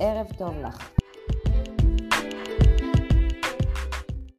ערב טוב לך.